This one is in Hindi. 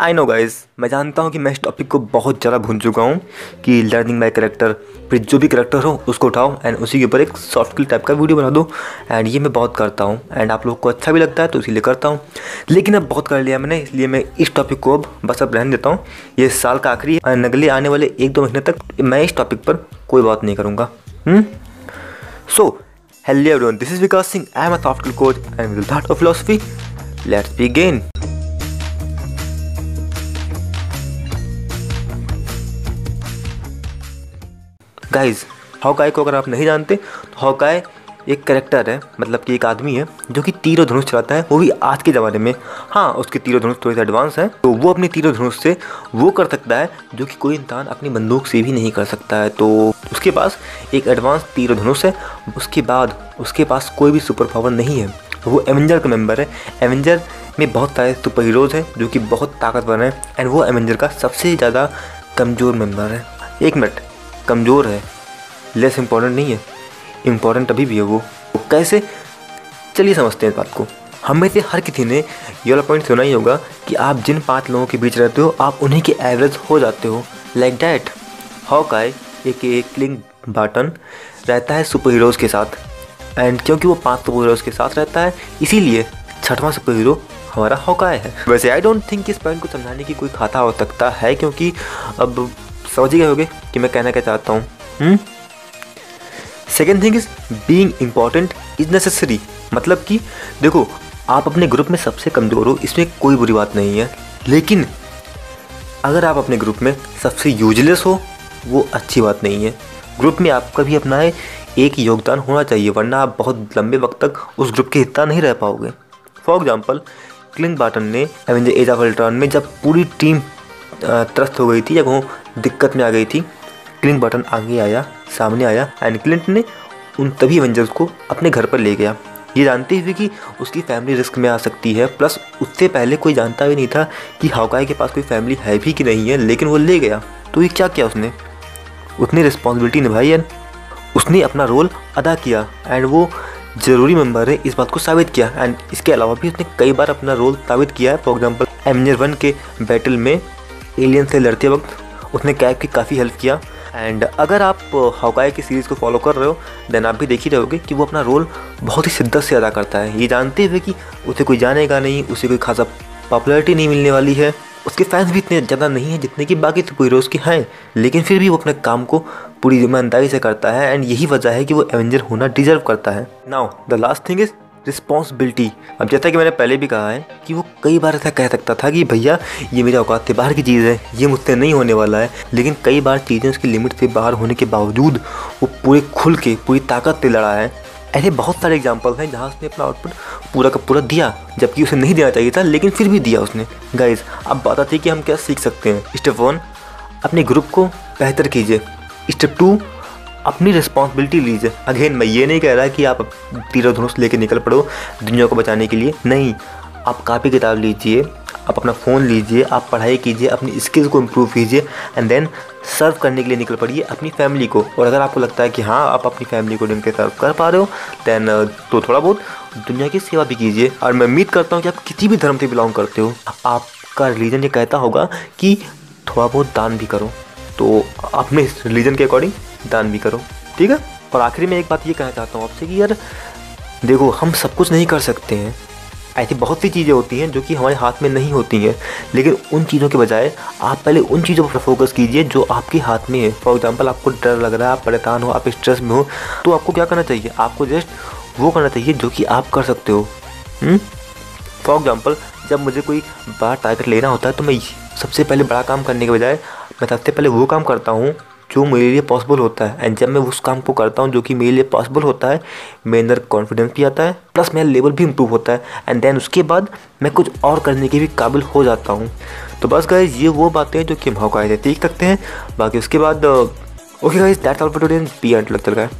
आई नो गाइज़ मैं जानता हूँ कि मैं इस टॉपिक को बहुत ज़्यादा भूल चुका हूँ कि लर्निंग बाय करेक्टर फिर जो भी करेक्टर हो, उसको उठाओ एंड उसी के ऊपर एक सॉफ्ट स्किल टाइप का वीडियो बना दो। एंड ये मैं बहुत करता हूँ। एंड आप लोग को अच्छा भी लगता है तो इसीलिए करता हूँ। लेकिन अब बहुत कर लिया मैंने, इसलिए मैं इस टॉपिक को अब बस अब रहने देता हूँ। ये साल का आखिरी अगले आने वाले एक दो महीने तक मैं इस टॉपिक पर कोई बात नहीं करूँगा। So hello everyone this is Vikas Singh I am a soft coach and with that of philosophy let's begin guys Hawkeye को अगर आप नहीं जानते तो हॉकाई एक करेक्टर है मतलब कि एक आदमी है, जो कि तीर धनुष चलाता है, वो भी आज के ज़माने में। हाँ उसके तीर धनुष थोड़े से एडवांस है तो वो अपने तीर धनुष से वो कर सकता है, जो कि कोई इंसान अपनी बंदूक से भी नहीं कर सकता है। तो उसके पास एक एडवांस तीर धनुष है, उसके बाद उसके पास कोई भी सुपर पावर नहीं है। वो एवेंजर का मेंबर है। एवेंजर में बहुत सारे सुपर हीरोज़ हैं, जो कि बहुत ताकतवर हैं एंड वो एवेंजर का सबसे ज़्यादा कमज़ोर मेंबर है। एक मिनट कमज़ोर है। लेस इम्पोर्टेंट नहीं है। इम्पोर्टेंट अभी भी है वो। कैसे? चलिए समझते हैं इस बात को। हम में से हर किसी ने ये वाला पॉइंट सुना ही होगा कि आप जिन पाँच लोगों के बीच रहते हो, आप उन्हीं के एवरेज हो जाते हो। लाइक डैट हॉकाई एक एक क्लिंग बाटन रहता है सुपर हीरोज़ के साथ। एंड क्योंकि वो पाँच सुपर हीरोज़ के साथ रहता है, इसीलिए छठवां सुपर हीरो हमारा हॉकाई है। वैसे आई डोंट थिंक इस पॉइंट को समझाने की कोई खाता हो सकता है, क्योंकि अब समझ ही गए होगे कि मैं कहना क्या चाहता हूँ। Second thing is being important is necessary मतलब कि, देखो, आप अपने ग्रुप में सबसे कमज़ोर हो, इसमें कोई बुरी बात नहीं है। लेकिन, अगर आप अपने ग्रुप में सबसे यूजलेस हो, वो अच्छी बात नहीं है। ग्रुप में आपका भी अपना है, एक योगदान होना चाहिए, वरना आप बहुत लंबे वक्त तक उस ग्रुप के हिस्सा नहीं रह पाओगे। फॉर एग्ज़ाम्पल क्लिंग बाटन ने एवेंजर एज ऑफ़ अल्ट्रॉन में जब पूरी टीम त्रस्त हो गई थी या वो दिक्कत में आ गई थी। क्लिंग बटन आगे आया, सामने आया एंड क्लिंट ने उन तभी एवेंजर्स को अपने घर पर ले गया। ये जानते हुए कि उसकी फैमिली रिस्क में आ सकती है प्लस उससे पहले कोई जानता भी नहीं था कि हाउकाई के पास कोई फैमिली है भी कि नहीं है, लेकिन वो ले गया। तो ये क्या किया उसने? उसने रिस्पॉन्सिबिलिटी निभाई एंड उसने अपना रोल अदा किया एंड वो ज़रूरी मेंबर है, इस बात को साबित किया। एंड इसके अलावा भी उसने कई बार अपना रोल साबित किया है। फॉर एग्ज़ाम्पल एवेंजर वन के बैटल में एलियन से लड़ते वक्त उसने कैब की काफ़ी हेल्प किया। एंड अगर आप हॉकाई की सीरीज़ को फॉलो कर रहे हो देन आप भी देख ही रहोगे कि वो अपना रोल बहुत ही शिद्दत से अदा करता है। ये जानते हुए कि उसे कोई जानेगा नहीं, उसे कोई खासा पॉपुलरिटी नहीं मिलने वाली है। उसके फैंस भी इतने ज़्यादा नहीं हैं जितने कि बाकी सुपर हीरोज़ के हैं। लेकिन फिर भी वो अपने काम को पूरी ईमानदारी से करता है। एंड यही वजह है कि वो एवेंजर होना डिजर्व करता है। Now the last thing is responsibility अब जैसा कि मैंने पहले भी कहा है कि वो कई बार ऐसा कह सकता था कि भैया, ये मेरे औकात से बाहर की चीज़ है, ये मुझसे नहीं होने वाला है। लेकिन कई बार चीज़ें उसकी लिमिट से बाहर होने के बावजूद वो पूरे खुल के, पूरी ताकत से लड़ा है। ऐसे बहुत सारे एग्ज़ाम्पल हैं जहाँ उसने अपना आउटपुट पूरा का पूरा दिया, जबकि उसे नहीं देना चाहिए था, लेकिन फिर भी दिया उसने। गाइज़ अब बात आती है कि हम क्या सीख सकते हैं। स्टेप वन अपने ग्रुप को बेहतर कीजिए। स्टेप टू अपनी रिस्पॉन्सिबिलिटी लीजिए। अगेन मैं ये नहीं कह रहा कि आप तीर धनुष लेके निकल पड़ो दुनिया को बचाने के लिए। नहीं, आप कापी किताब लीजिए, आप अपना फ़ोन लीजिए, आप पढ़ाई कीजिए, अपनी स्किल्स को इम्प्रूव कीजिए एंड देन सर्व करने के लिए निकल पड़िए अपनी फैमिली को। और अगर आपको लगता है कि हाँ आप अपनी फैमिली को ढंग के सर्व कर पा रहे हो दैन तो थोड़ा बहुत दुनिया की सेवा भी कीजिए। और मैं उम्मीद करता हूँ कि आप किसी भी धर्म से बिलोंग करते हो। आपका रिलीजन ये कहता होगा कि थोड़ा बहुत दान भी करो। तो अपने रिलीजन के अकॉर्डिंग दान भी करो। ठीक है? और आखिरी में एक बात ये कहना चाहता हूँ आपसे कि यार, देखो, हम सब कुछ नहीं कर सकते हैं। ऐसी बहुत सी चीज़ें होती हैं जो कि हमारे हाथ में नहीं होती हैं। लेकिन उन चीज़ों के बजाय आप पहले उन चीज़ों पर फोकस कीजिए जो आपके हाथ में है। फॉर एग्जांपल आपको डर लग रहा है, आप परेशान हो, आप स्ट्रेस में हो तो आपको क्या करना चाहिए? आपको जस्ट वो करना चाहिए जो कि आप कर सकते हो। फॉर एग्ज़ाम्पल जब मुझे कोई बड़ा टारगेट लेना होता है तो मैं सबसे पहले बड़ा काम करने के बजाय, मैं सबसे पहले वो काम करता हूँ जो मेरे लिए पॉसिबल होता है। एंड जब मैं उस काम को करता हूँ जो कि मेरे लिए पॉसिबल होता है, मेरे अंदर कॉन्फिडेंस भी आता है प्लस मेरा लेवल भी इम्प्रूव होता है। एंड देन उसके बाद मैं कुछ और करने के भी काबिल हो जाता हूँ। तो बस गाइज़ ये वो बातें हैं जो कि हम हौकायदे सीख सकते हैं। बाकी उसके बाद okay guys that's all for today be and लगता है